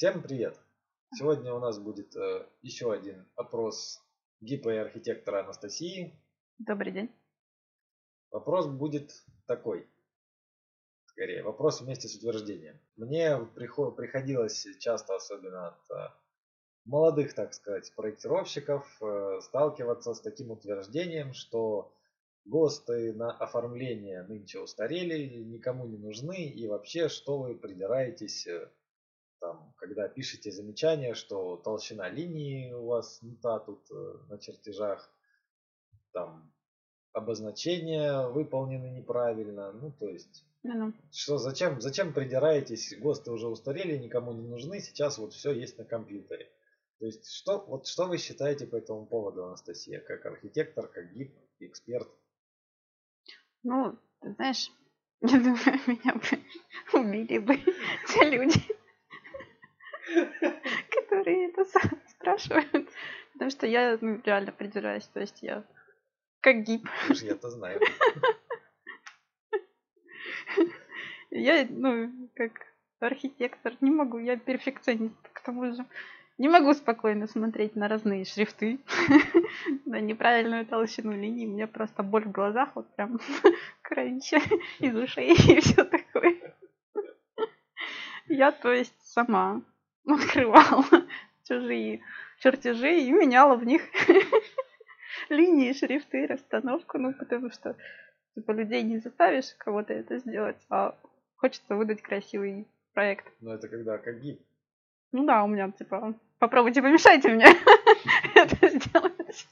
Всем привет! Сегодня у нас будет э, еще один опрос гипо и архитектора Анастасии. Добрый день. Вопрос будет такой. Скорее, вопрос вместе с утверждением. Мне приход, приходилось часто, особенно от э, молодых, так сказать, проектировщиков, э, сталкиваться с таким утверждением, что ГОСТы на оформление нынче устарели, никому не нужны и вообще, что вы придираетесь, э, когда пишете замечание, что толщина линии у вас не та тут э, на чертежах, там обозначения выполнены неправильно, ну то есть Ну-ну. что зачем зачем придираетесь, ГОСТы уже устарели, никому не нужны, сейчас вот все есть на компьютере. То есть что вот что вы считаете по этому поводу, Анастасия, как архитектор, как гип, эксперт? Ну, ты знаешь, я думаю, меня бы убили бы те люди, которые это спрашивают. Потому что я ну, реально придираюсь. То есть я как гиб. Я-то знаю. Я, ну, как архитектор не могу, я перфекционист, к тому же. Не могу спокойно смотреть на разные шрифты, на неправильную толщину линий. У меня просто боль в глазах, вот прям кровища из ушей и все такое. Я, то есть, сама открывала чужие чертежи и меняла в них линии, шрифты, расстановку, ну, потому что типа людей не заставишь кого-то это сделать, а хочется выдать красивый проект. Но это когда как. Ну да, у меня типа попробуйте помешайте мне это сделать.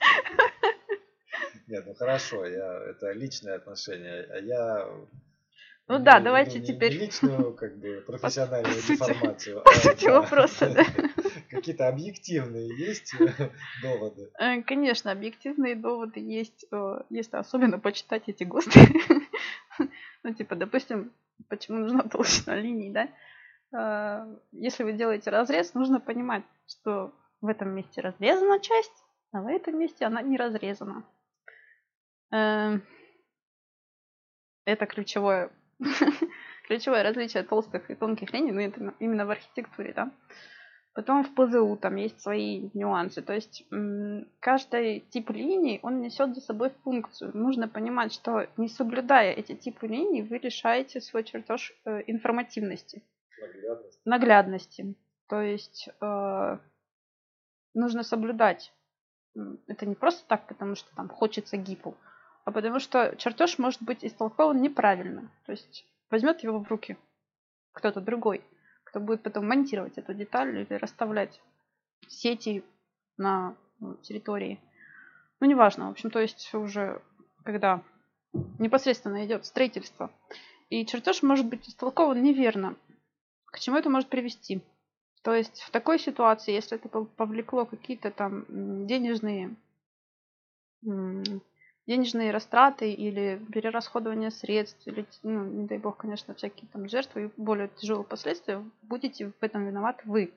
Нет, ну хорошо, я это личное отношение, а я Ну да, виду давайте теперь личную как бы профессиональную по деформацию, по сути вопроса, да. какие-то объективные есть доводы. Э, Конечно, объективные доводы есть, э, если особенно почитать эти ГОСТы. Ну, типа, допустим, почему нужна толщина линий, да? Э, Если вы делаете разрез, нужно понимать, что в этом месте разрезана часть, а в этом месте она не разрезана. Э, Это ключевое, ключевое различие толстых и тонких линий, ну, это именно в архитектуре, да? Потом в ПЗУ там есть свои нюансы. То есть каждый тип линий, он несет за собой функцию. Нужно понимать, что не соблюдая эти типы линий, вы решаете свой чертеж э, информативности, Наглядность. наглядности. То есть э, нужно соблюдать. Это не просто так, потому что там хочется гипу, а потому что чертеж может быть истолкован неправильно. То есть возьмет его в руки кто-то другой кто будет потом монтировать эту деталь или расставлять сети на ну, территории. Ну, неважно. В общем, то есть уже когда непосредственно идет строительство, и чертеж может быть истолкован неверно. К чему это может привести? То есть в такой ситуации, если это пов- повлекло какие-то там денежные денежные растраты или перерасходование средств, или, ну, не дай бог, конечно, всякие там жертвы и более тяжелые последствия, будете в этом виноват вы.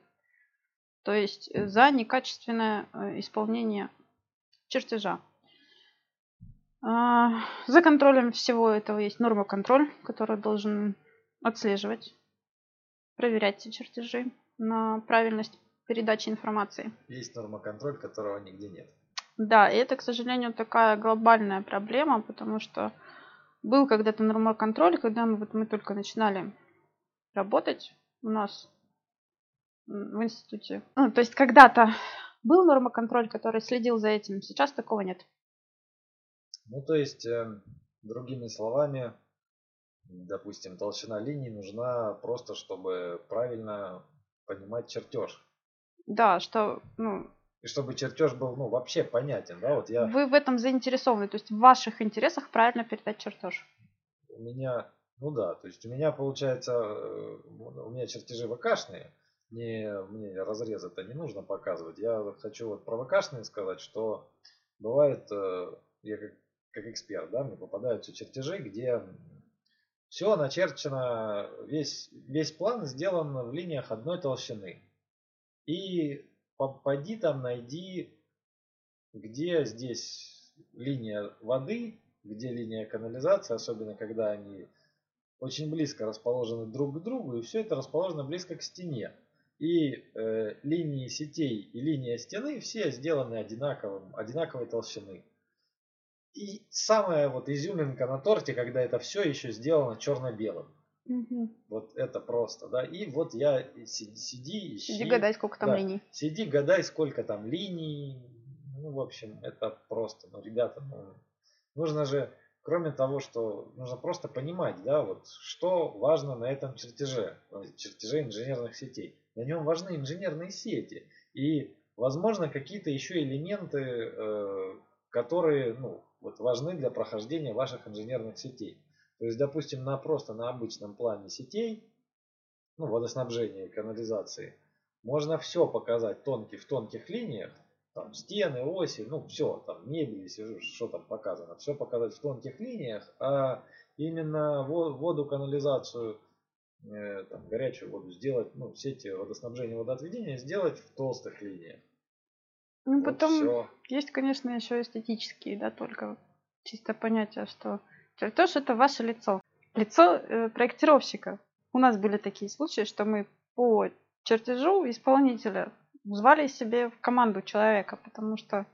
То есть э, за некачественное э, исполнение чертежа. А, За контролем всего этого есть норма контроль, который должен отслеживать, проверять эти чертежи на правильность передачи информации. Есть нормоконтроль, которого нигде нет. Да, и это, к сожалению, такая глобальная проблема, потому что был когда-то нормоконтроль, когда мы, вот мы только начинали работать у нас в институте. Ну, то есть когда-то был нормоконтроль, который следил за этим, сейчас такого нет. Ну, то есть, э, другими словами, допустим, толщина линий нужна просто, чтобы правильно понимать чертеж. Да, что ну, И чтобы чертеж был, ну, вообще понятен, да, вот я, вы в этом заинтересованы, то есть в ваших интересах правильно передать чертеж. у меня, ну да, то есть у меня получается, э, у меня чертежи ВКшные, не, мне разрезы-то не нужно показывать. Я хочу вот про ВКшные сказать, что бывает, э, я как, как эксперт, да, мне попадаются чертежи, где все начерчено, весь, весь план сделан в линиях одной толщины. И пойди там найди, где здесь линия воды, где линия канализации, особенно когда они очень близко расположены друг к другу, и все это расположено близко к стене. И э, линии сетей и линия стены все сделаны одинаковым, одинаковой толщины. И самая вот изюминка на торте, когда это все еще сделано черно-белым. Угу. Вот это просто, да. И вот я сиди, сиди ищи. Сиди гадай, сколько там да, линий. Сиди гадай, сколько там линий. Ну, в общем, это просто, ну, ребята, ну, нужно же, кроме того, что нужно просто понимать, да, вот, что важно на этом чертеже, чертеже инженерных сетей. На нем важны инженерные сети. И, возможно, какие-то еще элементы, э, которые, ну, вот важны для прохождения ваших инженерных сетей. То есть, допустим, на просто на обычном плане сетей, ну, водоснабжения и канализации, можно все показать тонкий, в тонких линиях, там стены, оси, ну все, там мебель, сижу, что там показано, все показать в тонких линиях, а именно воду, канализацию, э, там, горячую воду сделать, ну, сети водоснабжения, водоотведения сделать в толстых линиях. Ну, вот потом все. есть, конечно, еще эстетические, да, только чисто понятие, что чертеж это ваше лицо. Лицо э, проектировщика. У нас были такие случаи, что мы по чертежу исполнителя звали себе в команду человека, потому что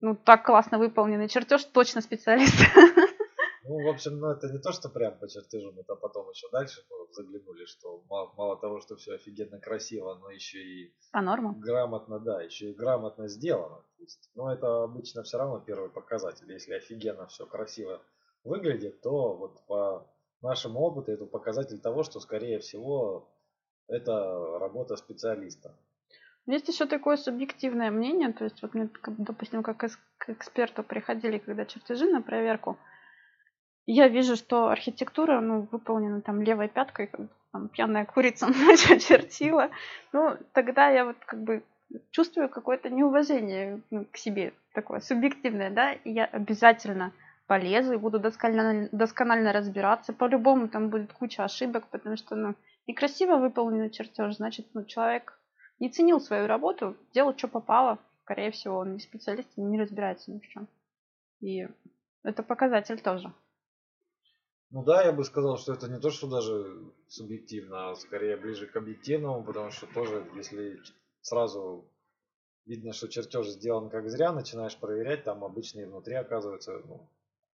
ну, так классно выполненный чертеж, точно специалист. Ну, в общем, ну это не то, что прям по чертежу, мы то потом еще дальше заглянули, что мало, мало того, что все офигенно красиво, но еще и по нормам. грамотно, да, еще и грамотно сделано. То есть, ну, это обычно все равно первый показатель. Если офигенно все красиво выглядит, то вот по нашему опыту это показатель того, что, скорее всего, это работа специалиста. Есть еще такое субъективное мнение, то есть вот мне, допустим, как к эксперту приходили, когда чертежи на проверку, я вижу, что архитектура, ну, выполнена там левой пяткой, как там пьяная курица чертила. Ну, тогда я вот как бы чувствую какое-то неуважение ну, к себе, такое субъективное, да, и я обязательно полезу и буду досконально, досконально разбираться. По-любому там будет куча ошибок, потому что, ну, некрасиво выполненный чертеж, значит, ну, человек не ценил свою работу, делал, что попало. Скорее всего, он не специалист, не разбирается ни в чем. И это показатель тоже. Ну да, я бы сказал, что это не то, что даже субъективно, а скорее ближе к объективному, потому что тоже, если сразу видно, что чертеж сделан как зря, начинаешь проверять, там обычно и внутри оказывается, ну,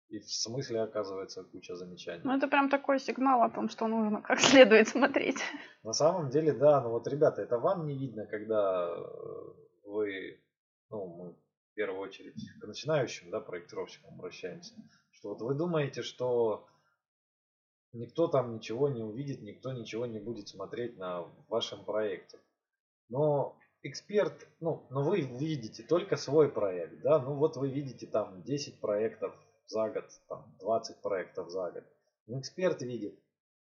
и в смысле оказывается куча замечаний. Ну это прям такой сигнал о том, что нужно как следует смотреть. На самом деле, да, ну вот, ребята, это вам не видно, когда вы, ну, мы в первую очередь к начинающим, да, проектировщикам обращаемся, что вот вы думаете, что Никто там ничего не увидит, никто ничего не будет смотреть на вашем проекте. Но эксперт, ну, но вы видите только свой проект, да, ну вот вы видите там 10 проектов за год, там 20 проектов за год. Но эксперт видит,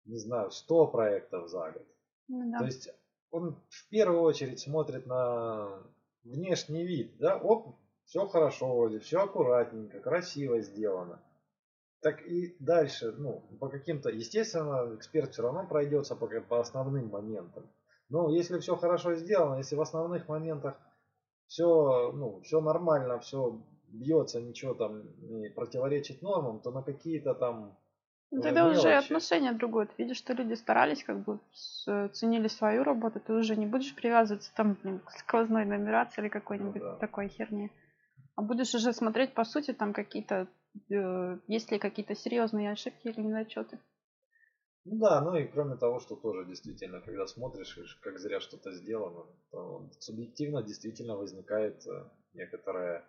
не знаю, 100 проектов за год. Ну, да. То есть он в первую очередь смотрит на внешний вид, да, оп, все хорошо вроде, все аккуратненько, красиво сделано так и дальше, ну, по каким-то, естественно, эксперт все равно пройдется по, по основным моментам. Но если все хорошо сделано, если в основных моментах все, ну, все нормально, все бьется, ничего там не противоречит нормам, то на какие-то там ну, тогда мелочи. уже отношение другое. Ты видишь, что люди старались, как бы ценили свою работу, ты уже не будешь привязываться там блин, к сквозной нумерации или какой-нибудь ну, да. такой херни. А будешь уже смотреть, по сути, там какие-то Э, есть ли какие-то серьезные ошибки или недочеты. Ну да, ну и кроме того, что тоже действительно, когда смотришь, как зря что-то сделано, то субъективно действительно возникает э, некоторое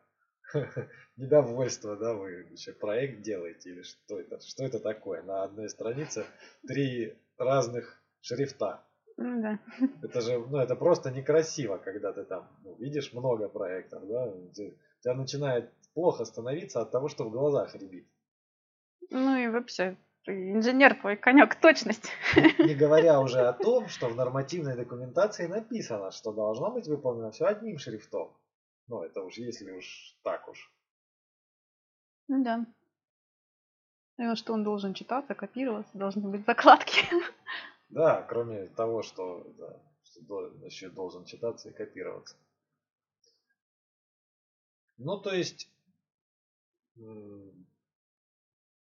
недовольство, да, вы еще проект делаете или что это, что это такое? На одной странице три разных шрифта. Ну да. Это же, ну это просто некрасиво, когда ты там ну, видишь много проектов, да, у тебя начинает плохо становиться от того, что в глазах рябит. Ну и вообще, инженер твой конек, точность. Не говоря уже о том, что в нормативной документации написано, что должно быть выполнено все одним шрифтом. Ну, это уж если уж так уж. Ну да. И что он должен читаться, копироваться, должны быть закладки. Да, кроме того, что, да, что еще должен читаться и копироваться. Ну, то есть,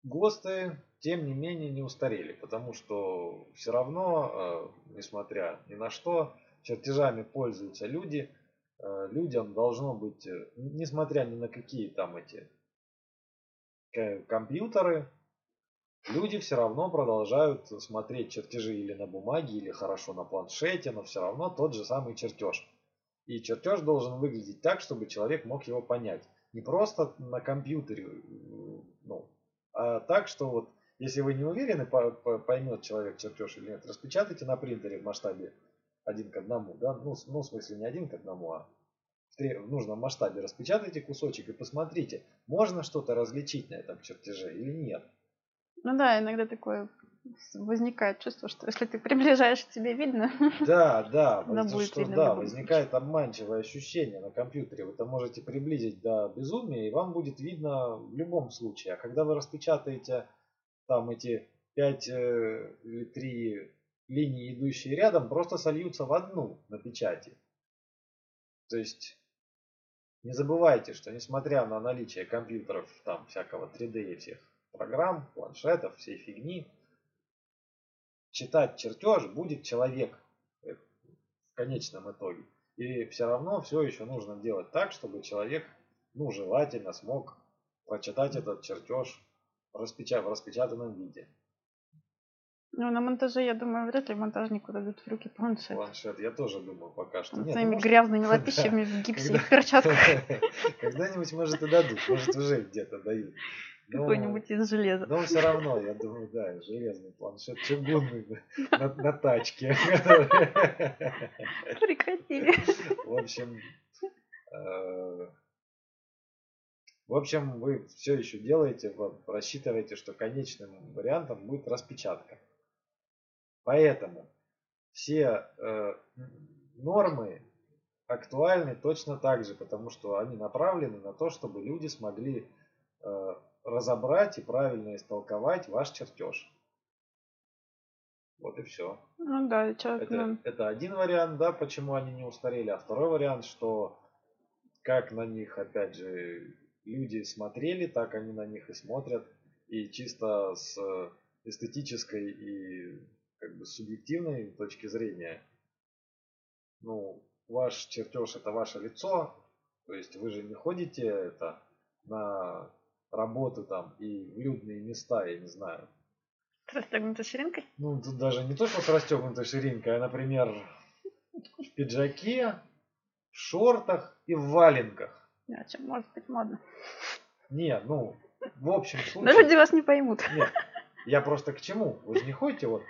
ГОСТы, тем не менее, не устарели, потому что все равно, э, несмотря ни на что, чертежами пользуются люди, людям должно быть, э, несмотря ни на какие там эти компьютеры, люди все равно продолжают смотреть чертежи или на бумаге, или хорошо на планшете, но все равно тот же самый чертеж. И чертеж должен выглядеть так, чтобы человек мог его понять. Не просто на компьютере, ну, а так, что вот если вы не уверены, поймет человек чертеж или нет, распечатайте на принтере в масштабе один к одному, да, ну, ну в смысле не один к одному, а в нужном масштабе распечатайте кусочек и посмотрите, можно что-то различить на этом чертеже или нет. Ну да, иногда такое возникает чувство, что если ты приближаешь, тебе видно. Да, да, будет что, видно да, возникает обманчивое ощущение на компьютере. Вы это можете приблизить до безумия, и вам будет видно в любом случае. А когда вы распечатаете там эти пять э, или три линии, идущие рядом, просто сольются в одну на печати. То есть не забывайте, что несмотря на наличие компьютеров, там всякого 3D и всех программ, планшетов, всей фигни, читать чертеж будет человек в конечном итоге. И все равно все еще нужно делать так, чтобы человек, ну, желательно смог прочитать этот чертеж в распечатанном виде. Ну, на монтаже, я думаю, вряд ли монтажнику дадут в руки планшет. Планшет, я тоже думаю, пока что. Нет, своими грязными лапищами в гипсе и перчатках. Когда-нибудь, может, и дадут. Может, уже где-то дают. Какой-нибудь из железа. Но все равно, я думаю, да, железный планшет, чугунный на, на тачке. Прекратили. В общем, э, в общем, вы все еще делаете, рассчитываете, что конечным вариантом будет распечатка. Поэтому все э, нормы актуальны точно так же, потому что они направлены на то, чтобы люди смогли э, разобрать и правильно истолковать ваш чертеж. Вот и все. Ну да, человек, это, это один вариант, да, почему они не устарели. А второй вариант, что как на них, опять же, люди смотрели, так они на них и смотрят. И чисто с эстетической и как бы субъективной точки зрения, ну, ваш чертеж это ваше лицо, то есть вы же не ходите это на работу там и в людные места, я не знаю. С расстегнутой ширинкой? Ну, тут даже не только с расстегнутой ширинкой, а, например, в пиджаке, в шортах и в валенках. Да, чем может быть модно. Не, ну, в общем случае... Да люди вас не поймут. Нет, я просто к чему? Вы же не ходите вот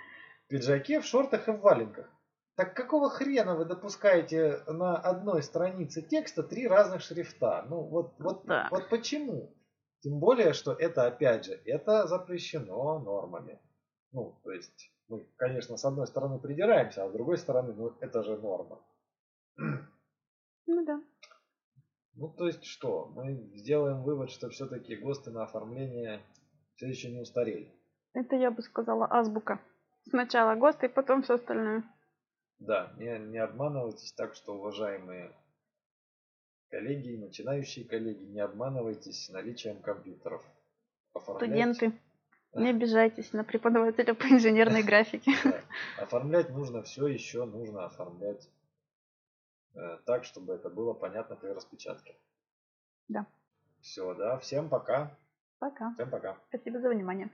пиджаке, в шортах и в валенках. Так какого хрена вы допускаете на одной странице текста три разных шрифта? Ну вот, вот, да. вот почему? Тем более, что это, опять же, это запрещено нормами. Ну, то есть, мы, конечно, с одной стороны придираемся, а с другой стороны, ну, это же норма. Ну да. Ну, то есть что? Мы сделаем вывод, что все-таки ГОСТы на оформление все еще не устарели. Это я бы сказала азбука. Сначала ГОСТы, потом все остальное. Да, не, не обманывайтесь так, что, уважаемые коллеги, начинающие коллеги, не обманывайтесь наличием компьютеров. Оформлять... Студенты, не обижайтесь на преподавателя по инженерной графике. Оформлять нужно все еще, нужно оформлять Э, так, чтобы это было понятно при распечатке. Да. Все, да. Всем пока. Пока. Всем пока. Спасибо за внимание.